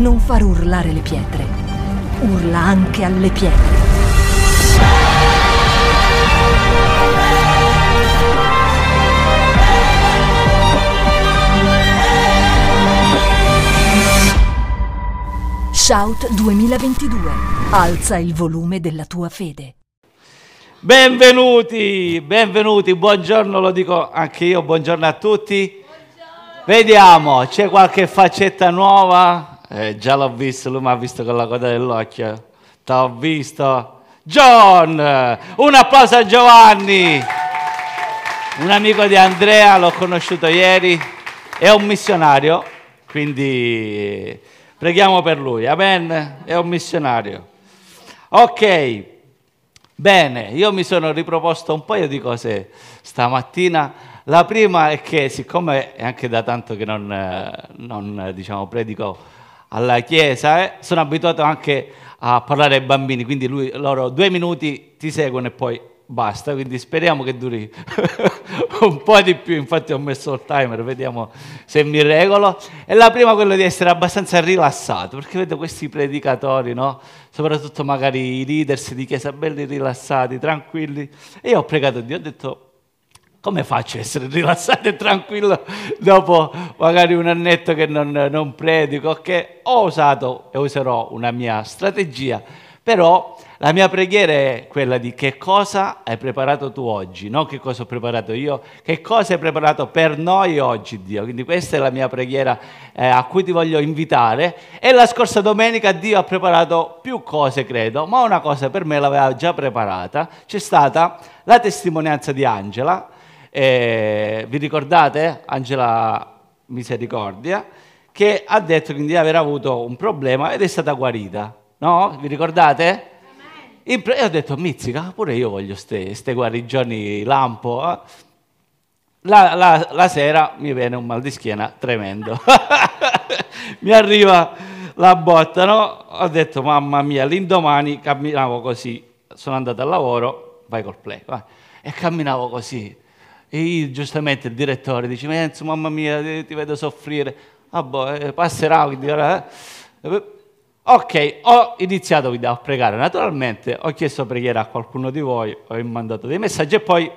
non far urlare le pietre. Urla anche alle pietre. Shout 2022. Alza il volume della tua fede. Benvenuti, benvenuti, buongiorno, lo dico anche io, buongiorno a tutti. Vediamo, c'è qualche faccetta nuova? Eh, già l'ho visto, lui mi ha visto con la coda dell'occhio. T'ho visto. John! Un applauso a Giovanni! Un amico di Andrea, l'ho conosciuto ieri, è un missionario, quindi preghiamo per lui. Amen? È un missionario. Ok, bene, io mi sono riproposto un paio di cose stamattina. La prima è che, siccome è anche da tanto che non, eh, non diciamo, predico alla Chiesa, eh, sono abituato anche a parlare ai bambini, quindi lui, loro due minuti ti seguono e poi basta, quindi speriamo che duri un po' di più, infatti ho messo il timer, vediamo se mi regolo. E la prima è quella di essere abbastanza rilassato, perché vedo questi predicatori, no? soprattutto magari i leaders di chiesa, belli rilassati, tranquilli. E io ho pregato Dio, ho detto, come faccio a essere rilassato e tranquillo dopo magari un annetto che non, non predico? Che ho usato e userò una mia strategia, però la mia preghiera è quella di che cosa hai preparato tu oggi, non che cosa ho preparato io, che cosa hai preparato per noi oggi, Dio. Quindi questa è la mia preghiera eh, a cui ti voglio invitare. E la scorsa domenica Dio ha preparato più cose, credo, ma una cosa per me l'aveva già preparata. C'è stata la testimonianza di Angela. Eh, vi ricordate? Angela Misericordia, che ha detto di aver avuto un problema ed è stata guarita. No? Vi ricordate? E ho detto, mizzica, pure io voglio queste guarigioni lampo. Eh. La, la, la, sera mi viene un mal di schiena tremendo. mi arriva la botta, no? Ho detto, mamma mia, l'indomani camminavo così. Sono andato al lavoro, vai col play, vai. E camminavo così. E io, giustamente, il direttore dice, Menzo, mamma mia, ti vedo soffrire. Ah, boh, eh, passerà, quindi ora... Eh. Ok, ho iniziato quindi a pregare. Naturalmente ho chiesto preghiera a qualcuno di voi, ho mandato dei messaggi e poi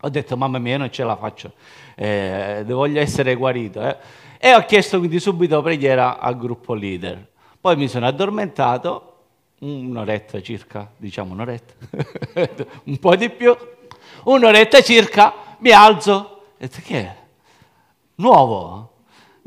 ho detto mamma mia non ce la faccio, eh, voglio essere guarito. Eh. E ho chiesto quindi subito preghiera al gruppo leader. Poi mi sono addormentato, un'oretta circa, diciamo un'oretta, un po' di più, un'oretta circa, mi alzo e detto che è? Nuovo?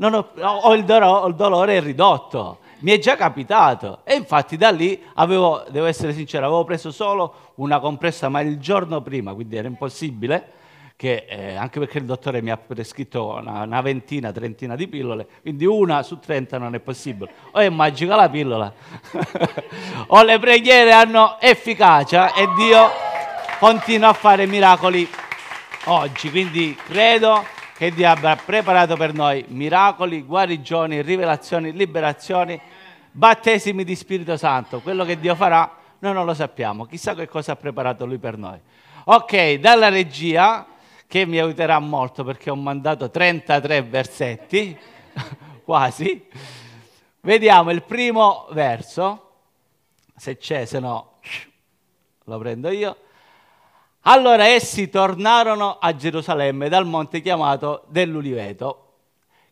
Ho, ho, il dolore, ho il dolore ridotto mi è già capitato e infatti da lì avevo, devo essere sincero, avevo preso solo una compressa ma il giorno prima, quindi era impossibile, che, eh, anche perché il dottore mi ha prescritto una, una, ventina, trentina di pillole, quindi una su trenta non è possibile. O è magica la pillola, o le preghiere hanno efficacia e Dio continua a fare miracoli oggi, quindi credo che Dio abbia preparato per noi miracoli, guarigioni, rivelazioni, liberazioni, battesimi di Spirito Santo. Quello che Dio farà noi non lo sappiamo, chissà che cosa ha preparato Lui per noi. Ok, dalla regia, che mi aiuterà molto perché ho mandato 33 versetti, quasi, vediamo il primo verso, se c'è, se no lo prendo io. Allora essi tornarono a Gerusalemme dal monte chiamato dell'Uliveto,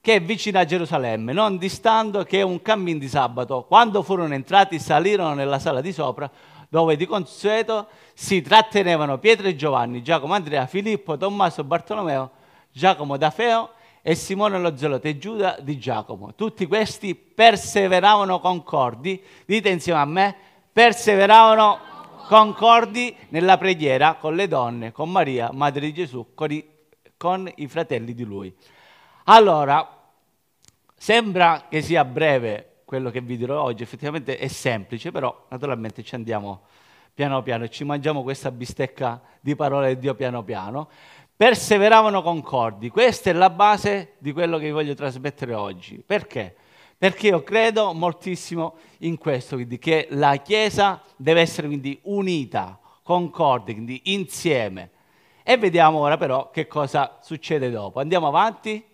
che è vicino a Gerusalemme, non distando che un cammin di sabato. Quando furono entrati salirono nella sala di sopra, dove di consueto si trattenevano Pietro e Giovanni, Giacomo, Andrea, Filippo, Tommaso, Bartolomeo, Giacomo da Feo e Simone lo Zelote e Giuda di Giacomo. Tutti questi perseveravano concordi, dite insieme a me, perseveravano concordi nella preghiera con le donne, con Maria, madre di Gesù, con i, con i fratelli di lui. Allora, sembra che sia breve quello che vi dirò oggi, effettivamente è semplice, però naturalmente ci andiamo piano piano e ci mangiamo questa bistecca di parole di Dio piano piano. Perseveravano concordi, questa è la base di quello che vi voglio trasmettere oggi. Perché? Perché io credo moltissimo in questo, quindi che la Chiesa deve essere quindi unita, concorde, quindi insieme. E vediamo ora però che cosa succede dopo. Andiamo avanti.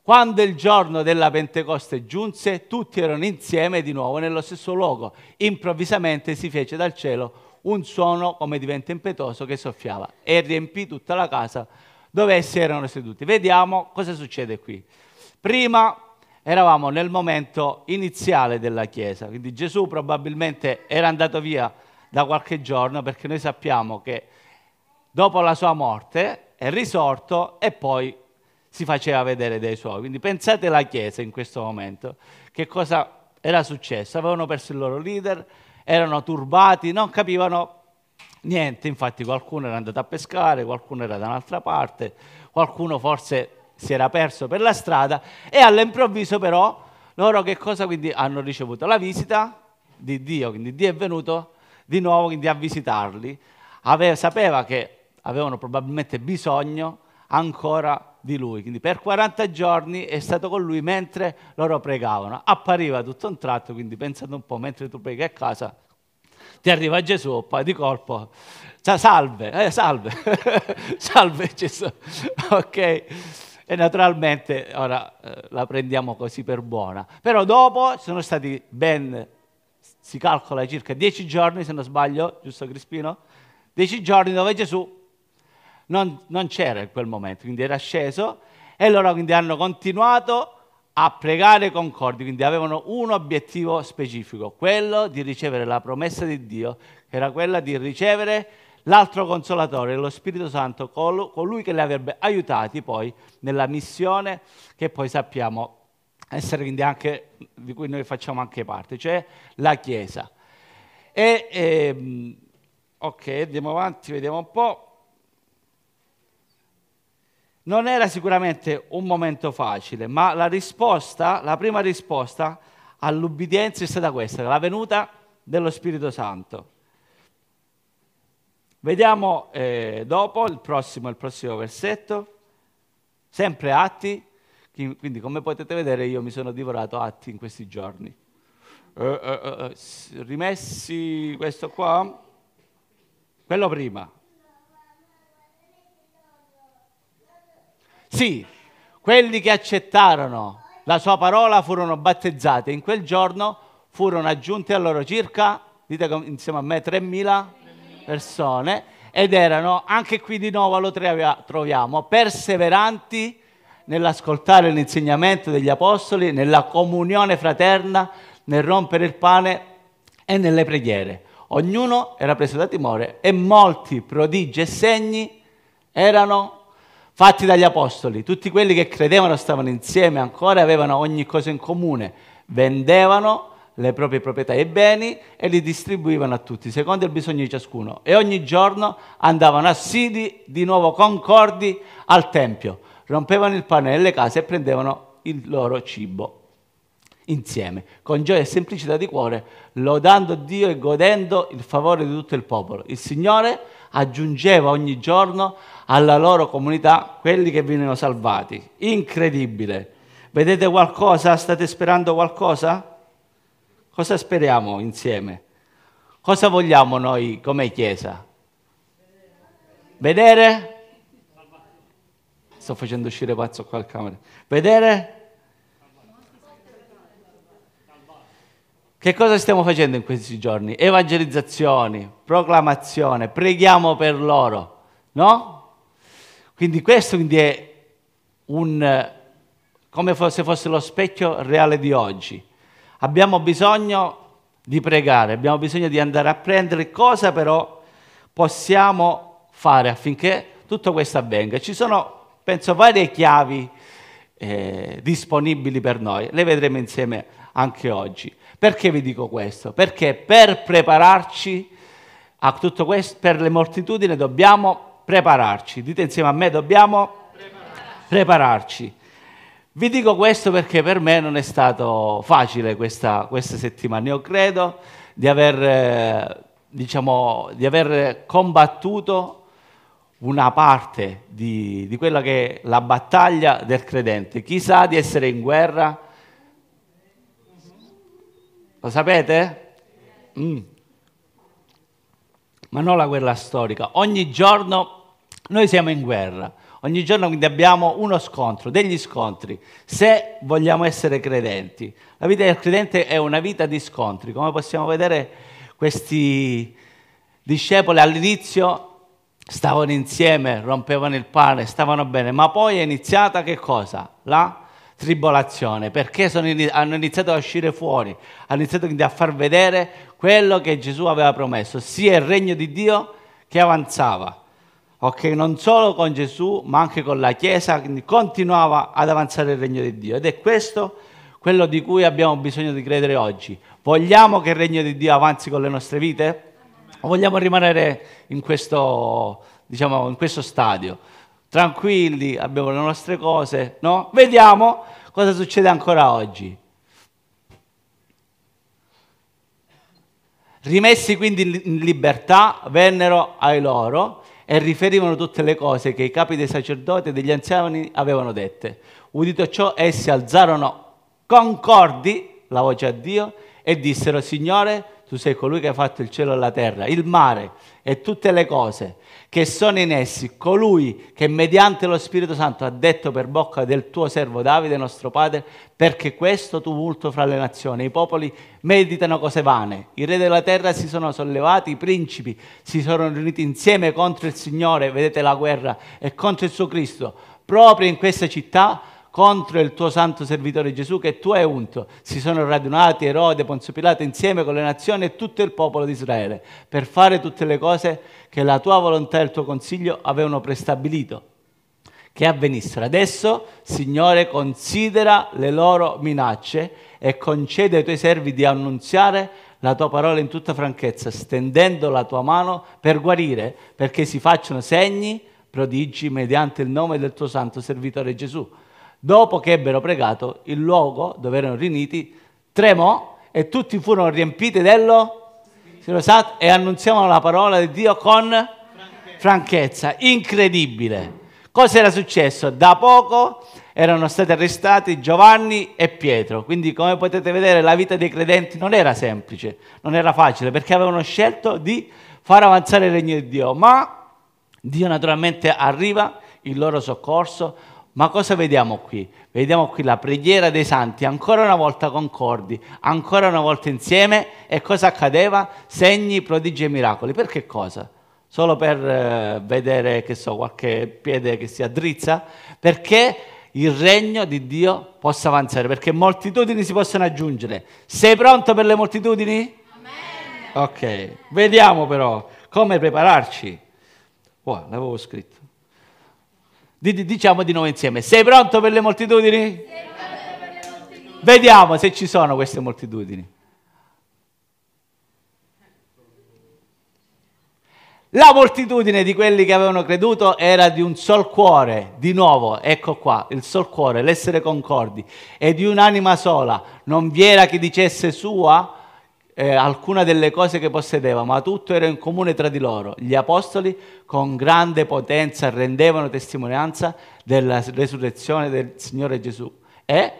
Quando il giorno della Pentecoste giunse, tutti erano insieme di nuovo nello stesso luogo. Improvvisamente si fece dal cielo un suono come di vento impetuoso che soffiava e riempì tutta la casa dove essi erano seduti. Vediamo cosa succede qui. Prima eravamo nel momento iniziale della Chiesa, quindi Gesù probabilmente era andato via da qualche giorno perché noi sappiamo che dopo la sua morte è risorto e poi si faceva vedere dai suoi. Quindi pensate alla Chiesa in questo momento, che cosa era successo? Avevano perso il loro leader, erano turbati, non capivano niente, infatti qualcuno era andato a pescare, qualcuno era da un'altra parte, qualcuno forse si era perso per la strada e all'improvviso però loro che cosa quindi hanno ricevuto? La visita di Dio, quindi Dio è venuto di nuovo quindi a visitarli, Ave, sapeva che avevano probabilmente bisogno ancora di lui, quindi per 40 giorni è stato con lui mentre loro pregavano, appariva tutto un tratto, quindi pensate un po', mentre tu preghi a casa, ti arriva Gesù, poi di colpo, salve, eh, salve, salve Gesù, ok? e naturalmente ora eh, la prendiamo così per buona. Però dopo sono stati ben, si calcola circa dieci giorni, se non sbaglio, giusto Crispino? Dieci giorni dove Gesù non, non c'era in quel momento, quindi era sceso e loro quindi hanno continuato a pregare concordi, quindi avevano un obiettivo specifico, quello di ricevere la promessa di Dio, che era quella di ricevere l'altro consolatore, lo Spirito Santo, colui che li avrebbe aiutati poi nella missione che poi sappiamo essere quindi anche, di cui noi facciamo anche parte, cioè la Chiesa. E, ehm, ok, andiamo avanti, vediamo un po'. Non era sicuramente un momento facile, ma la risposta, la prima risposta all'ubbidienza è stata questa, la venuta dello Spirito Santo. Vediamo eh, dopo il prossimo, il prossimo versetto, sempre Atti, quindi come potete vedere io mi sono divorato Atti in questi giorni. Uh, uh, uh, rimessi questo qua, quello prima. Sì, quelli che accettarono la sua parola furono battezzati. In quel giorno furono aggiunti a loro circa, dite insieme a me, 3.000 persone ed erano, anche qui di nuovo lo troviamo, perseveranti nell'ascoltare l'insegnamento degli apostoli, nella comunione fraterna, nel rompere il pane e nelle preghiere. Ognuno era preso da timore e molti prodigi e segni erano fatti dagli apostoli. Tutti quelli che credevano stavano insieme ancora, avevano ogni cosa in comune, vendevano le proprie proprietà e beni e li distribuivano a tutti, secondo il bisogno di ciascuno. E ogni giorno andavano assidui, di nuovo concordi, al Tempio, rompevano il pane nelle case e prendevano il loro cibo insieme, con gioia e semplicità di cuore, lodando Dio e godendo il favore di tutto il popolo. Il Signore aggiungeva ogni giorno alla loro comunità quelli che venivano salvati. Incredibile. Vedete qualcosa? State sperando qualcosa? Cosa speriamo insieme? Cosa vogliamo noi come Chiesa? Vedere? Sto facendo uscire pazzo qua al camera. Vedere? Che cosa stiamo facendo in questi giorni? Evangelizzazioni, proclamazione, preghiamo per loro, no? Quindi questo quindi è un, come se fosse lo specchio reale di oggi. Abbiamo bisogno di pregare, abbiamo bisogno di andare a prendere cosa però possiamo fare affinché tutto questo avvenga. Ci sono, penso, varie chiavi eh, disponibili per noi, le vedremo insieme anche oggi. Perché vi dico questo? Perché per prepararci a tutto questo, per le moltitudini dobbiamo prepararci. Dite insieme a me, dobbiamo prepararci. prepararci. Vi dico questo perché per me non è stato facile questa, questa settimana. Io credo di aver, eh, diciamo, di aver combattuto una parte di, di, quella che è la battaglia del credente. Chi sa di essere in guerra? Lo sapete? Mm. Ma non la guerra storica. Ogni giorno noi siamo in guerra. Ogni giorno quindi abbiamo uno scontro, degli scontri, se vogliamo essere credenti. La vita del credente è una vita di scontri, come possiamo vedere questi discepoli all'inizio stavano insieme, rompevano il pane, stavano bene, ma poi è iniziata che cosa? La tribolazione, perché sono, hanno iniziato a uscire fuori, hanno iniziato quindi a far vedere quello che Gesù aveva promesso, sia il regno di Dio che avanzava. Ok, non solo con Gesù, ma anche con la Chiesa, continuava ad avanzare il regno di Dio. Ed è questo quello di cui abbiamo bisogno di credere oggi. Vogliamo che il regno di Dio avanzi con le nostre vite? O vogliamo rimanere in questo, diciamo, in questo stadio? Tranquilli, abbiamo le nostre cose, no? Vediamo cosa succede ancora oggi. Rimessi quindi in libertà, vennero ai loro e riferivano tutte le cose che i capi dei sacerdoti e degli anziani avevano dette. Udito ciò, essi alzarono concordi la voce a Dio e dissero, Signore, tu sei colui che ha fatto il cielo e la terra, il mare e tutte le cose che sono in essi, colui che mediante lo Spirito Santo ha detto per bocca del tuo servo Davide, nostro padre, perché questo tumulto fra le nazioni, i popoli meditano cose vane, i re della terra si sono sollevati, i principi si sono riuniti insieme contro il Signore, vedete la guerra, e contro il suo Cristo, proprio in questa città contro il tuo santo servitore Gesù che tu hai unto. Si sono radunati Erode, Ponzio Pilato insieme con le nazioni e tutto il popolo di Israele per fare tutte le cose che la tua volontà e il tuo consiglio avevano prestabilito che avvenissero. Adesso, Signore, considera le loro minacce e concede ai tuoi servi di annunziare la tua parola in tutta franchezza, stendendo la tua mano per guarire, perché si facciano segni, prodigi mediante il nome del tuo santo servitore Gesù. Dopo che ebbero pregato, il luogo dove erano riuniti tremò e tutti furono riempiti dello Spirito e annunziavano la parola di Dio con franchezza. Incredibile. Cosa era successo? Da poco erano stati arrestati Giovanni e Pietro. Quindi, come potete vedere, la vita dei credenti non era semplice, non era facile, perché avevano scelto di far avanzare il regno di Dio. Ma Dio naturalmente arriva in loro soccorso, ma cosa vediamo qui? Vediamo qui la preghiera dei santi, ancora una volta concordi, ancora una volta insieme. E cosa accadeva? Segni, prodigi e miracoli. Per che cosa? Solo per eh, vedere, che so, qualche piede che si addrizza? Perché il regno di Dio possa avanzare, perché moltitudini si possono aggiungere. Sei pronto per le moltitudini? Amen. Ok, vediamo però come prepararci. Wow, l'avevo scritto. Diciamo di nuovo insieme, sei pronto per le moltitudini? Vediamo se ci sono queste moltitudini. La moltitudine di quelli che avevano creduto era di un sol cuore, di nuovo, ecco qua, il sol cuore, l'essere concordi, e di un'anima sola. Non vi era chi dicesse sua eh, alcuna delle cose che possedeva, ma tutto era in comune tra di loro. Gli apostoli con grande potenza rendevano testimonianza della resurrezione del Signore Gesù e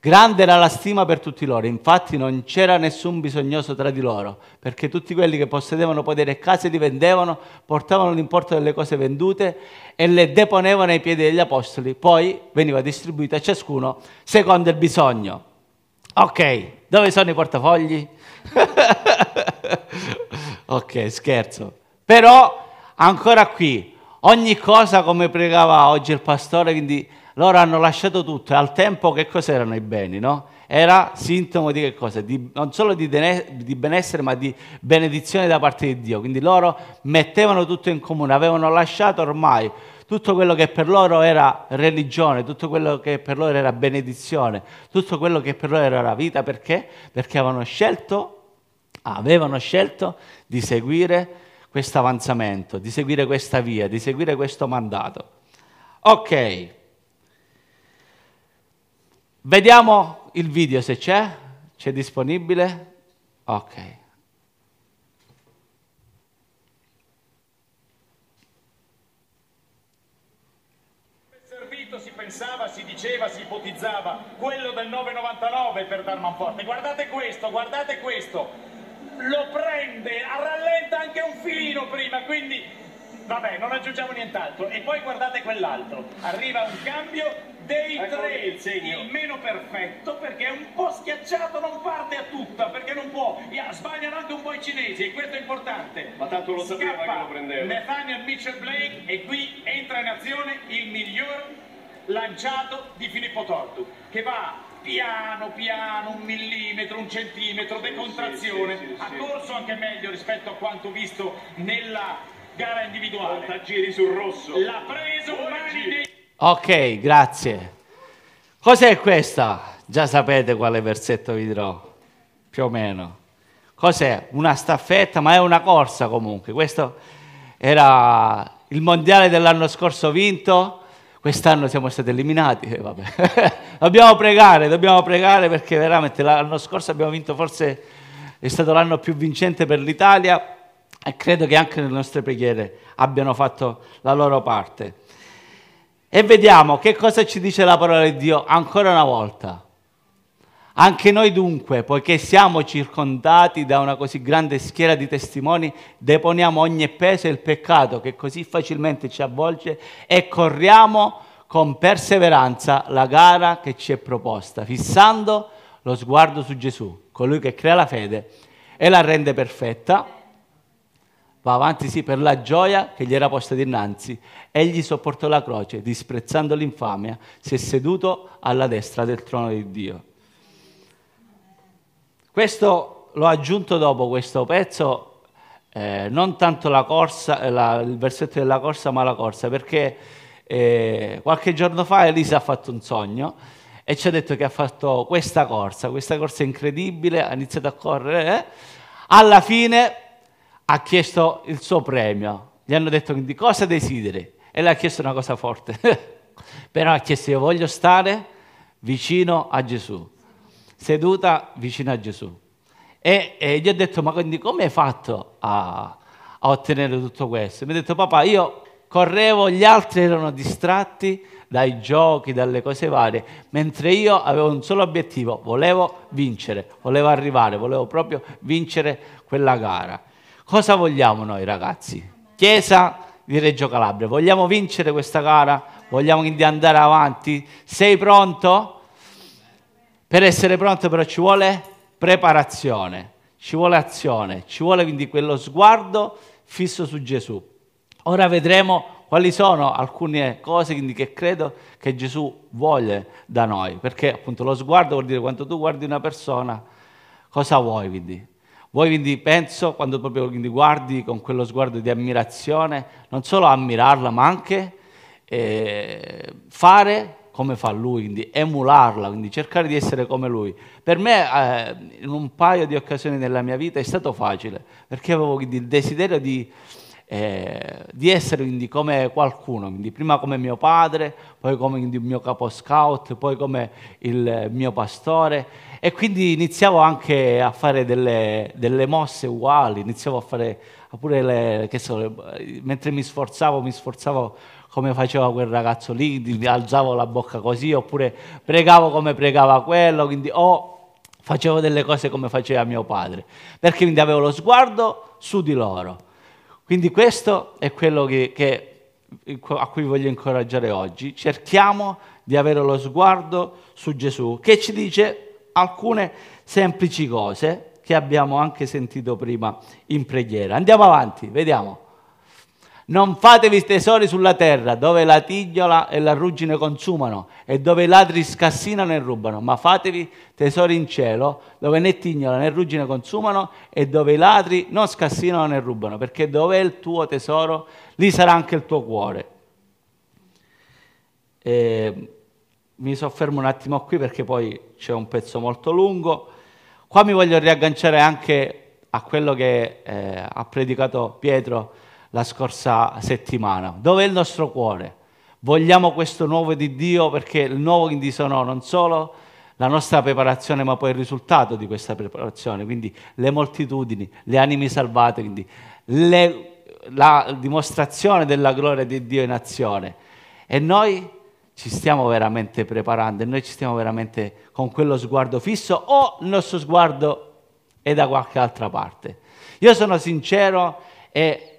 grande era la stima per tutti loro. Infatti non c'era nessun bisognoso tra di loro, perché tutti quelli che possedevano potere e case li vendevano, portavano l'importo delle cose vendute e le deponevano ai piedi degli apostoli, poi veniva distribuita a ciascuno secondo il bisogno. Ok, dove sono i portafogli? ok, scherzo. Però ancora qui, ogni cosa come pregava oggi il pastore, quindi loro hanno lasciato tutto e al tempo che cos'erano i beni, no? Era sintomo di che cosa? Di, non solo di, di, benessere, ma di benedizione da parte di Dio. Quindi loro mettevano tutto in comune, avevano lasciato ormai tutto quello che per loro era religione, tutto quello che per loro era benedizione, tutto quello che per loro era vita, perché? Perché avevano scelto, avevano scelto di seguire questo avanzamento, di seguire questa via, di seguire questo mandato. Ok, vediamo il video se c'è, c'è disponibile? Ok. pensava, si diceva, si ipotizzava quello del 9,99 per dar manforte. Guardate questo, guardate questo. Lo prende, rallenta anche un filino prima, quindi Vabbè, non aggiungiamo nient'altro. E poi guardate quell'altro. Arriva un cambio dei Ecco tre, il meno perfetto perché è un po' schiacciato, non parte a tutta, perché non può. Sbagliano anche un po' i cinesi e questo è importante. Ma tanto lo sapeva Scappa che lo prendeva. Nathaniel Mitchell Blake e qui entra in azione il miglior lanciato di Filippo Tortu, che va piano piano, un millimetro, un centimetro, decontrazione, sì, sì, ha sì. corso anche meglio rispetto a quanto visto nella gara individuale. Contagiri sul rosso. L'ha preso, mani giri. Ok, grazie. Cos'è questa? Già sapete quale versetto vi dirò, più o meno. Cos'è? Una staffetta, ma è una corsa comunque. Questo era il mondiale dell'anno scorso vinto, quest'anno siamo stati eliminati. eh, vabbè. dobbiamo pregare, dobbiamo pregare perché veramente l'anno scorso abbiamo vinto, forse è stato l'anno più vincente per l'Italia e credo che anche le nostre preghiere abbiano fatto la loro parte. E vediamo che cosa ci dice la parola di Dio ancora una volta. Anche noi dunque, poiché siamo circondati da una così grande schiera di testimoni, deponiamo ogni peso e il peccato che così facilmente ci avvolge e corriamo con perseveranza la gara che ci è proposta, fissando lo sguardo su Gesù, colui che crea la fede e la rende perfetta. Va avanti sì per la gioia che gli era posta dinanzi. Egli sopportò la croce, disprezzando l'infamia, si è seduto alla destra del trono di Dio. Questo l'ho aggiunto dopo questo pezzo, eh, non tanto la corsa, la- il versetto della corsa, ma la corsa, perché eh, qualche giorno fa Elisa ha fatto un sogno e ci ha detto che ha fatto questa corsa, questa corsa incredibile, ha iniziato a correre, eh. alla fine ha chiesto il suo premio, gli hanno detto quindi cosa desideri e lei ha chiesto una cosa forte, però ha chiesto io voglio stare vicino a Gesù seduta vicino a Gesù. E, e gli ho detto, ma quindi come hai fatto a, a ottenere tutto questo? Mi ha detto, papà, io correvo, gli altri erano distratti dai giochi, dalle cose varie, mentre io avevo un solo obiettivo, volevo vincere, volevo arrivare, volevo proprio vincere quella gara. Cosa vogliamo noi ragazzi? Chiesa di Reggio Calabria, vogliamo vincere questa gara? Vogliamo quindi andare avanti? Sei pronto? Per essere pronto però ci vuole preparazione, ci vuole azione, ci vuole quindi quello sguardo fisso su Gesù. Ora vedremo quali sono alcune cose che credo che Gesù vuole da noi, perché appunto lo sguardo vuol dire quando tu guardi una persona, cosa vuoi quindi? Vuoi quindi, penso, quando proprio quindi guardi con quello sguardo di ammirazione, non solo ammirarla, ma anche eh, fare come fa lui, quindi emularla, quindi cercare di essere come lui. Per me eh, in un paio di occasioni nella mia vita è stato facile, perché avevo quindi il desiderio di, eh, di essere quindi come qualcuno, quindi prima come mio padre, poi come il mio capo scout, poi come il mio pastore e quindi iniziavo anche a fare delle, delle mosse uguali, iniziavo a fare pure le, che so, le- mentre mi sforzavo, mi sforzavo come faceva quel ragazzo lì, alzavo la bocca così, oppure pregavo come pregava quello, quindi o facevo delle cose come faceva mio padre, perché quindi avevo lo sguardo su di loro. Quindi questo è quello che, che- a cui voglio incoraggiare oggi. Cerchiamo di avere lo sguardo su Gesù, che ci dice alcune semplici cose che abbiamo anche sentito prima in preghiera. Andiamo avanti, vediamo. Non fatevi tesori sulla terra dove la tignola e la ruggine consumano e dove i ladri scassinano e rubano, ma fatevi tesori in cielo dove né tignola né ruggine consumano e dove i ladri non scassinano né rubano, perché dove è il tuo tesoro, lì sarà anche il tuo cuore. E mi soffermo un attimo qui perché poi c'è un pezzo molto lungo. Qua mi voglio riagganciare anche a quello che eh, ha predicato Pietro la scorsa settimana. Dove è il nostro cuore? Vogliamo questo nuovo di Dio perché il nuovo quindi sono non solo la nostra preparazione, ma poi il risultato di questa preparazione, quindi le moltitudini, le anime salvate, quindi le- la dimostrazione della gloria di Dio in azione. E noi ci stiamo veramente preparando e noi ci stiamo veramente con quello sguardo fisso o il nostro sguardo è da qualche altra parte. Io sono sincero e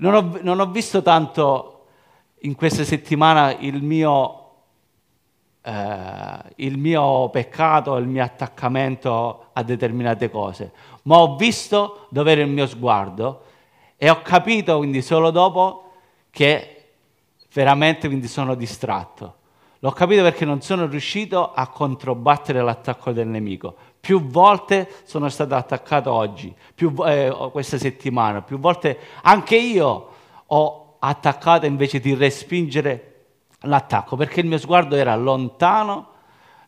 non ho, non ho visto tanto in questa settimana il mio, eh, il mio peccato, il mio attaccamento a determinate cose, ma ho visto dove era il mio sguardo e ho capito quindi solo dopo che veramente quindi sono distratto. L'ho capito perché non sono riuscito a controbattere l'attacco del nemico. Più volte sono stato attaccato oggi, più, eh, questa settimana, più volte anche io ho attaccato invece di respingere l'attacco, perché il mio sguardo era lontano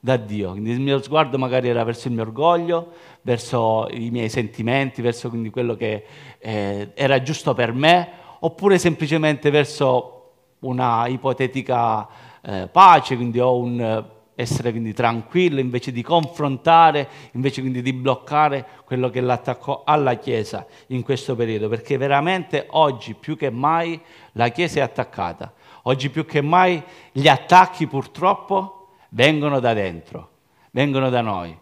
da Dio, quindi il mio sguardo magari era verso il mio orgoglio, verso i miei sentimenti, verso quindi quello che eh, era giusto per me, oppure semplicemente verso una ipotetica eh, pace, quindi ho un essere quindi tranquillo invece di confrontare, invece quindi di bloccare quello che è l'attacco alla Chiesa in questo periodo, perché veramente oggi più che mai la Chiesa è attaccata, oggi più che mai gli attacchi purtroppo vengono da dentro, vengono da noi.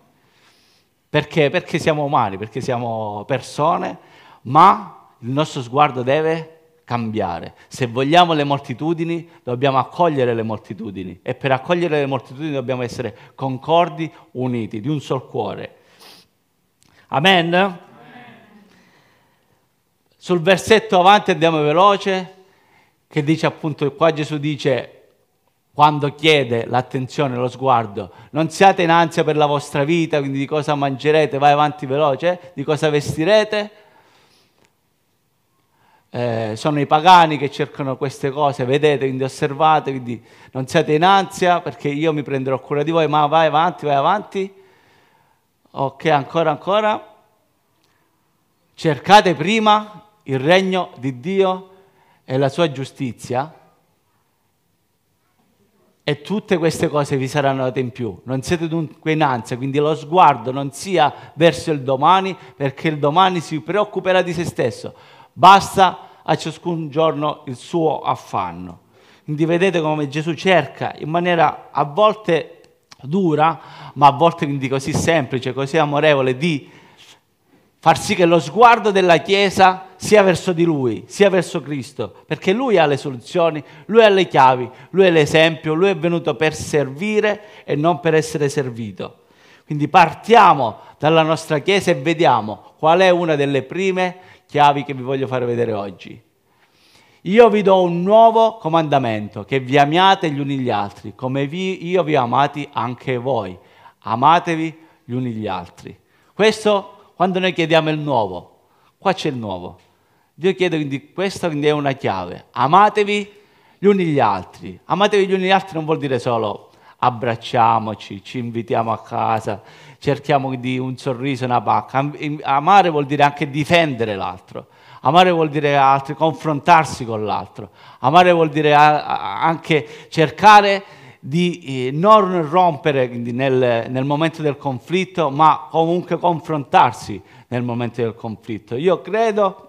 Perché? Perché siamo umani, perché siamo persone, ma il nostro sguardo deve cambiare. Se vogliamo le moltitudini, dobbiamo accogliere le moltitudini e per accogliere le moltitudini dobbiamo essere concordi, uniti, di un sol cuore. Amen? Amen. Sul versetto avanti andiamo veloce, che dice appunto, qua Gesù dice, quando chiede l'attenzione, lo sguardo, non siate in ansia per la vostra vita, quindi di cosa mangerete, vai avanti veloce, di cosa vestirete, eh, sono i pagani che cercano queste cose, vedete, quindi osservate, quindi non siate in ansia perché io mi prenderò cura di voi, ma vai avanti, vai avanti. Ok, ancora, ancora. Cercate prima il regno di Dio e la sua giustizia e tutte queste cose vi saranno date in più. Non siete dunque in ansia, quindi lo sguardo non sia verso il domani perché il domani si preoccuperà di se stesso basta a ciascun giorno il suo affanno. Quindi vedete come Gesù cerca in maniera a volte dura, ma a volte quindi così semplice, così amorevole, di far sì che lo sguardo della Chiesa sia verso di Lui, sia verso Cristo, perché Lui ha le soluzioni, Lui ha le chiavi, Lui è l'esempio, Lui è venuto per servire e non per essere servito. Quindi partiamo dalla nostra Chiesa e vediamo qual è una delle prime chiavi che vi voglio fare vedere oggi. Io vi do un nuovo comandamento, che vi amiate gli uni gli altri, come vi, io vi ho amati anche voi. Amatevi gli uni gli altri. Questo quando noi chiediamo il nuovo, qua c'è il nuovo. Dio chiede quindi, questa quindi è una chiave. Amatevi gli uni gli altri. Amatevi gli uni gli altri non vuol dire solo abbracciamoci, ci invitiamo a casa, cerchiamo di un sorriso, una pacca. Amare vuol dire anche difendere l'altro. Amare vuol dire altri, confrontarsi con l'altro. Amare vuol dire anche cercare di eh, non rompere nel, nel, momento del conflitto, ma comunque confrontarsi nel momento del conflitto. Io credo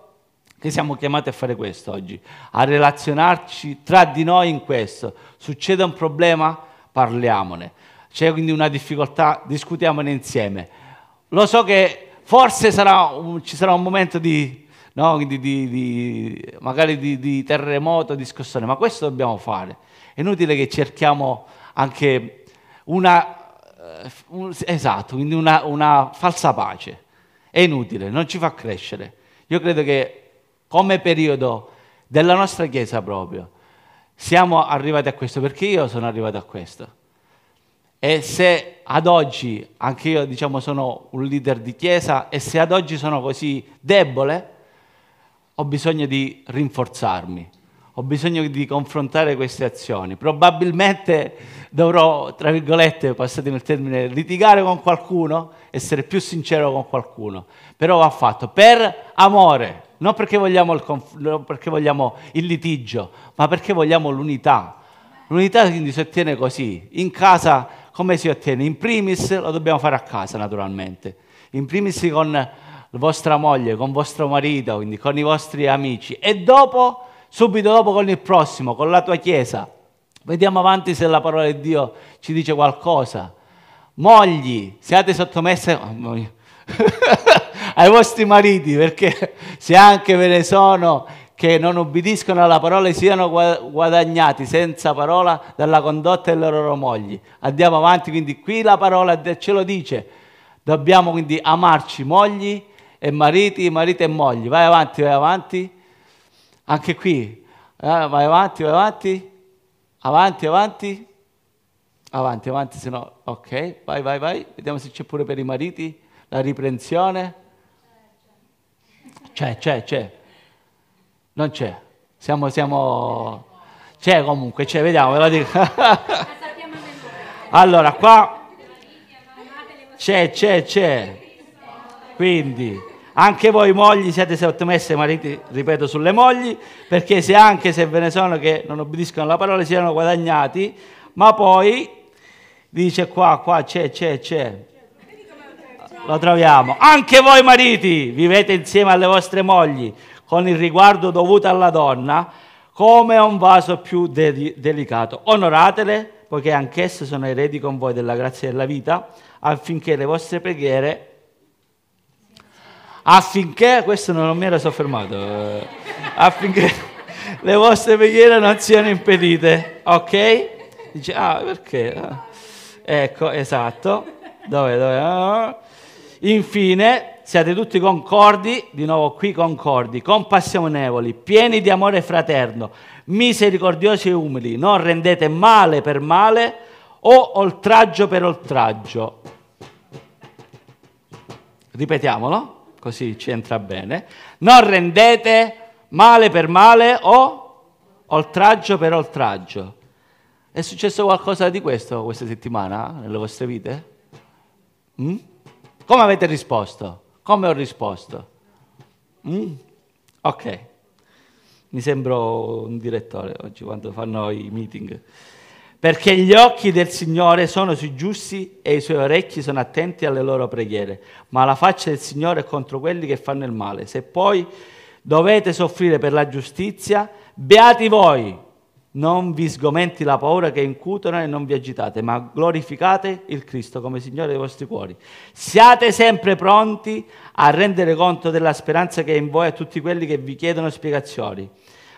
che siamo chiamati a fare questo oggi, a relazionarci tra di noi in questo. Succede un problema? Parliamone c'è quindi una difficoltà, discutiamone insieme. Lo so che forse sarà ci sarà un momento di, no, di, di, magari di, terremoto, di scossone, ma questo dobbiamo fare. È inutile che cerchiamo anche una, eh, esatto, quindi una, una falsa pace. È inutile, non ci fa crescere. Io credo che come periodo della nostra Chiesa proprio siamo arrivati a questo, perché io sono arrivato a questo e se ad oggi, anche io diciamo sono un leader di chiesa, e se ad oggi sono così debole, ho bisogno di rinforzarmi, ho bisogno di confrontare queste azioni. Probabilmente dovrò, tra virgolette, passatemi il termine, litigare con qualcuno, essere più sincero con qualcuno, però va fatto per amore, non perché vogliamo il, conf- perché vogliamo il litigio, ma perché vogliamo l'unità. L'unità quindi si ottiene così, in casa come si ottiene? In primis lo dobbiamo fare a casa naturalmente, in primis con vostra moglie, con vostro marito, quindi con i vostri amici e dopo, subito dopo con il prossimo, con la tua chiesa. Vediamo avanti se la parola di Dio ci dice qualcosa. Mogli, siate sottomesse ai vostri mariti, perché se anche ve ne sono che non ubbidiscono alla parola siano guadagnati senza parola dalla condotta delle loro mogli. Andiamo avanti, quindi qui la parola ce lo dice. Dobbiamo quindi amarci mogli e mariti, mariti e mogli. Vai avanti, vai avanti. Anche qui, eh, vai avanti, vai avanti. Avanti, avanti. Avanti, avanti, se no, ok, vai, vai, vai. Vediamo se c'è pure per i mariti la riprensione. C'è, c'è, c'è. Non c'è. Siamo, siamo... C'è comunque, c'è, vediamo, ve lo dico. allora, qua c'è, c'è, c'è. Quindi, anche voi mogli siete sottomessi ai mariti, ripeto, sulle mogli, perché se anche se ve ne sono che non obbediscono alla parola siano guadagnati, ma poi dice qua, qua c'è, c'è, c'è. Lo troviamo. Anche voi mariti vivete insieme alle vostre mogli con il riguardo dovuto alla donna, come un vaso più de- delicato. Onoratele, poiché anch'esse sono eredi con voi della grazia della vita, affinché le vostre preghiere affinché, questo non mi era soffermato, eh, affinché le vostre preghiere non siano impedite, ok? Dice, ah, perché? Ah. Ecco, esatto. Dove, dove? Ah. Infine, siate tutti concordi, di nuovo qui concordi, compassionevoli, pieni di amore fraterno, misericordiosi e umili, non rendete male per male o oltraggio per oltraggio. Ripetiamolo, così ci entra bene. Non rendete male per male o oltraggio per oltraggio. È successo qualcosa di questo questa settimana nelle vostre vite? Mm? Come avete risposto? Come ho risposto? Mm? Ok, mi sembro un direttore oggi quando fanno i meeting. Perché gli occhi del Signore sono sui giusti e i suoi orecchi sono attenti alle loro preghiere, ma la faccia del Signore è contro quelli che fanno il male. Se poi dovete soffrire per la giustizia, beati voi, non vi sgomenti la paura che incutono e non vi agitate, ma glorificate il Cristo come Signore dei vostri cuori. Siate sempre pronti a rendere conto della speranza che è in voi a tutti quelli che vi chiedono spiegazioni,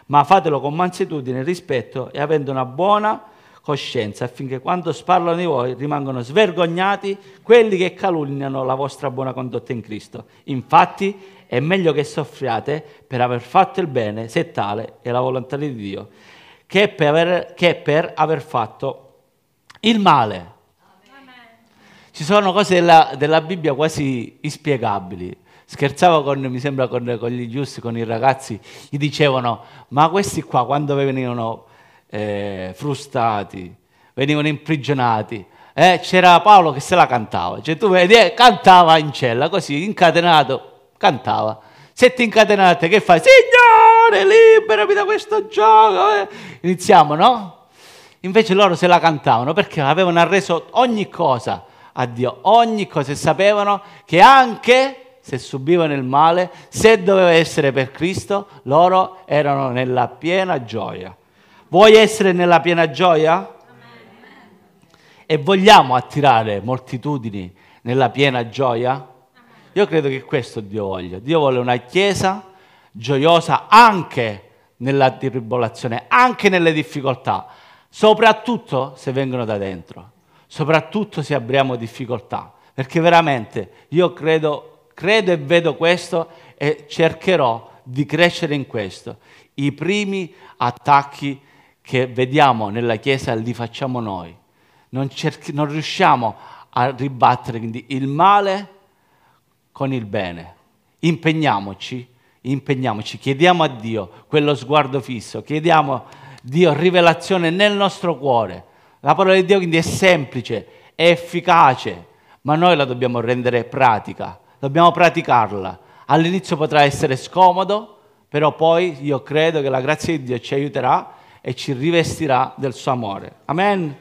ma fatelo con mansuetudine, rispetto e avendo una buona coscienza, affinché quando sparlano di voi rimangano svergognati quelli che calunniano la vostra buona condotta in Cristo. Infatti è meglio che soffriate per aver fatto il bene, se tale è la volontà di Dio che per aver, che per aver fatto il male. Ci sono cose della, della, Bibbia quasi inspiegabili. Scherzavo con, mi sembra, con, con, gli giusti, con i ragazzi, gli dicevano, ma questi qua quando venivano eh, frustati, venivano imprigionati, eh, c'era Paolo che se la cantava, cioè tu vedi, eh, cantava in cella, così, incatenato, cantava. Se ti incatenate, che fai? Signore, liberami da questo gioco. Eh. Iniziamo, no? Invece loro se la cantavano perché avevano arreso ogni cosa a Dio, ogni cosa e sapevano che anche se subivano il male, se doveva essere per Cristo, loro erano nella piena gioia. Vuoi essere nella piena gioia? E vogliamo attirare moltitudini nella piena gioia? Io credo che questo Dio voglia. Dio vuole una chiesa gioiosa anche nella tribolazione, anche nelle difficoltà, soprattutto se vengono da dentro, soprattutto se abbiamo difficoltà, perché veramente io credo, credo e vedo questo e cercherò di crescere in questo. I primi attacchi che vediamo nella Chiesa li facciamo noi. Non, cerchi, non riusciamo a ribattere quindi il male con il bene. Impegniamoci, impegniamoci, chiediamo a Dio quello sguardo fisso, chiediamo a Dio rivelazione nel nostro cuore. La parola di Dio quindi è semplice, è efficace, ma noi la dobbiamo rendere pratica, dobbiamo praticarla. All'inizio potrà essere scomodo, però poi io credo che la grazia di Dio ci aiuterà e ci rivestirà del suo amore. Amen.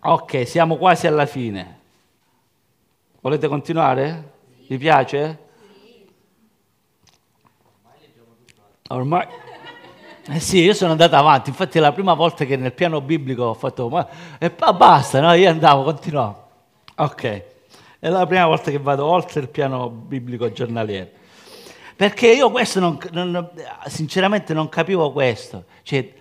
Ok, siamo quasi alla fine. Volete continuare? Vi piace? Ormai... Eh sì, io sono andato avanti, infatti è la prima volta che nel piano biblico ho fatto... Ma... E basta, no? Io andavo, continuavo. Ok, è la prima volta che vado oltre il piano biblico giornaliero. Perché io questo non, non, sinceramente non capivo questo. Cioè,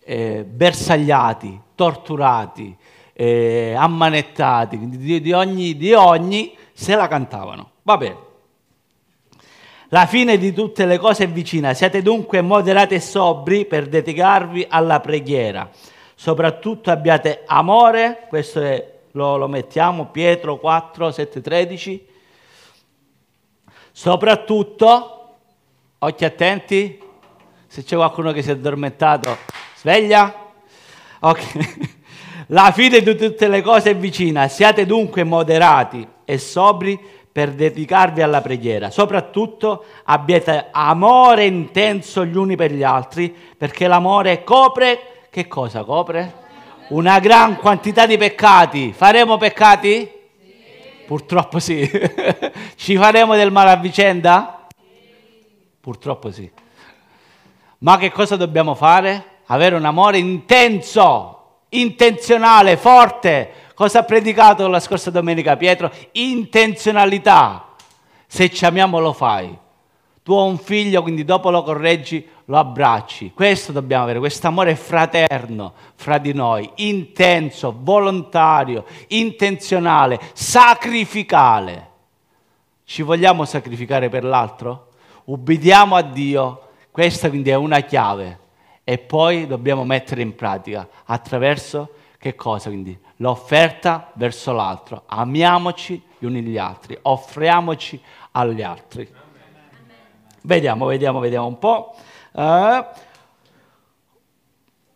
eh, bersagliati, torturati, eh, ammanettati, di, di, ogni, di ogni se la cantavano. Va bene. La fine di tutte le cose è vicina, siate dunque moderati e sobri per dedicarvi alla preghiera. Soprattutto abbiate amore, questo è, lo, lo mettiamo, Pietro 4, 7, 13. Soprattutto, occhi attenti, se c'è qualcuno che si è addormentato, sveglia. Ok. La fine di tutte le cose è vicina, siate dunque moderati e sobri per dedicarvi alla preghiera. Soprattutto abbiate amore intenso gli uni per gli altri, perché l'amore copre, che cosa copre? Una gran quantità di peccati. Faremo peccati? Sì. Purtroppo sì. Ci faremo del male a vicenda? Sì. Purtroppo sì. Ma che cosa dobbiamo fare? Avere un amore intenso intenzionale, forte. Cosa ha predicato la scorsa domenica Pietro? Intenzionalità. Se ci amiamo lo fai. Tu hai un figlio, quindi dopo lo correggi, lo abbracci. Questo dobbiamo avere, questo amore fraterno fra di noi, intenso, volontario, intenzionale, sacrificale. Ci vogliamo sacrificare per l'altro? Ubbidiamo a Dio. Questa quindi è una chiave e poi dobbiamo mettere in pratica attraverso che cosa? Quindi l'offerta verso l'altro. Amiamoci gli uni gli altri, offriamoci agli altri. Vediamo, vediamo, vediamo un po'. Uh,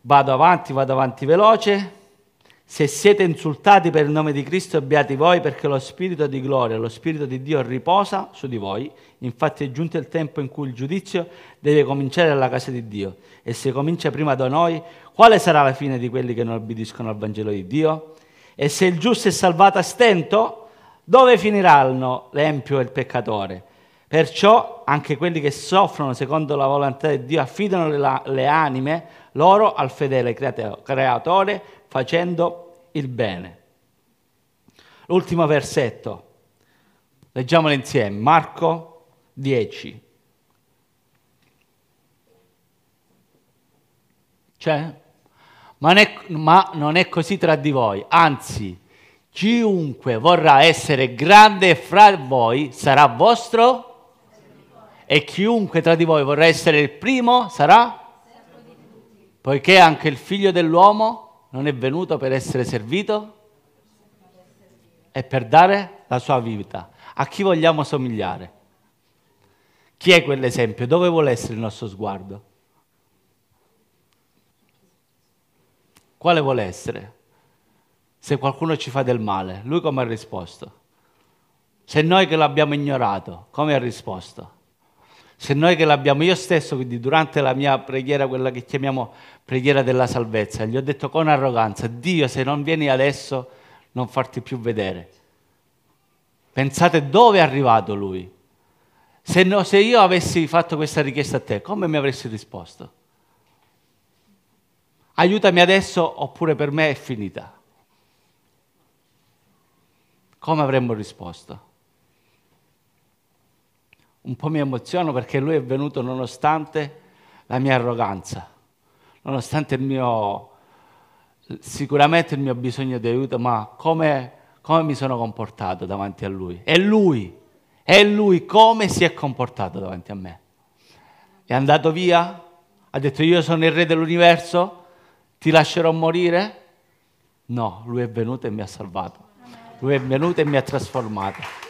vado avanti, vado avanti veloce. Se siete insultati per il nome di Cristo, beati voi perché lo Spirito di gloria, lo Spirito di Dio riposa su di voi. Infatti è giunto il tempo in cui il giudizio deve cominciare alla casa di Dio. E se comincia prima da noi, quale sarà la fine di quelli che non obbediscono al Vangelo di Dio? E se il giusto è salvato a stento, dove finiranno l'empio e il peccatore? Perciò anche quelli che soffrono secondo la volontà di Dio affidano le, le anime loro al fedele creatore facendo il bene. L'ultimo versetto, leggiamolo insieme, Marco 10. Cioè, ma è, ma non è così tra di voi, anzi, chiunque vorrà essere grande fra voi sarà vostro e chiunque tra di voi vorrà essere il primo sarà poiché anche il figlio dell'uomo non è venuto per essere servito e per dare la sua vita. A chi vogliamo somigliare? Chi è quell'esempio? Dove vuole essere il nostro sguardo? Quale vuole essere? Se qualcuno ci fa del male, lui come ha risposto? Se noi che l'abbiamo ignorato, come ha risposto? Se noi che l'abbiamo, io stesso, quindi durante la mia preghiera, quella che chiamiamo preghiera della salvezza, gli ho detto con arroganza, Dio se non vieni adesso non farti più vedere. Pensate dove è arrivato lui. Se, no, se io avessi fatto questa richiesta a te, come mi avresti risposto? Aiutami adesso oppure per me è finita. Come avremmo risposto? Un po' mi emoziono perché lui è venuto nonostante la mia arroganza, nonostante il mio, sicuramente il mio bisogno di aiuto, ma come, come mi sono comportato davanti a lui. E lui, e lui come si è comportato davanti a me. È andato via, ha detto io sono il re dell'universo, ti lascerò morire? No, lui è venuto e mi ha salvato. Lui è venuto e mi ha trasformato.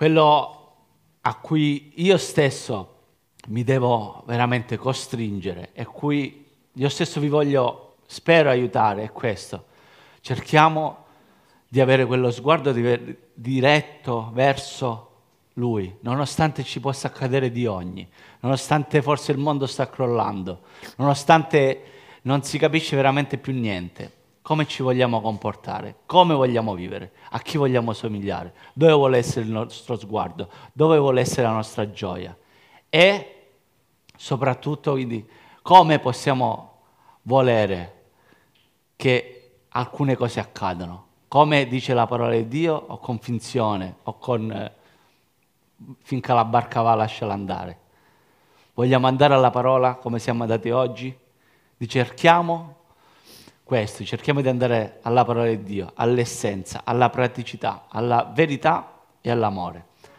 Quello a cui io stesso mi devo veramente costringere e cui io stesso vi voglio, spero, aiutare è questo. Cerchiamo di avere quello sguardo diretto verso Lui, nonostante ci possa accadere di ogni, nonostante forse il mondo sta crollando, nonostante non si capisce veramente più niente come ci vogliamo comportare, come vogliamo vivere, a chi vogliamo somigliare, dove vuole essere il nostro sguardo, dove vuole essere la nostra gioia? E soprattutto quindi, come possiamo volere che alcune cose accadano, come dice la parola di Dio o con finzione o con eh, finché la barca va lasciala andare. Vogliamo andare alla parola come siamo andati oggi? Ricerchiamo questo, cerchiamo di andare alla parola di Dio, all'essenza, alla praticità, alla verità e all'amore.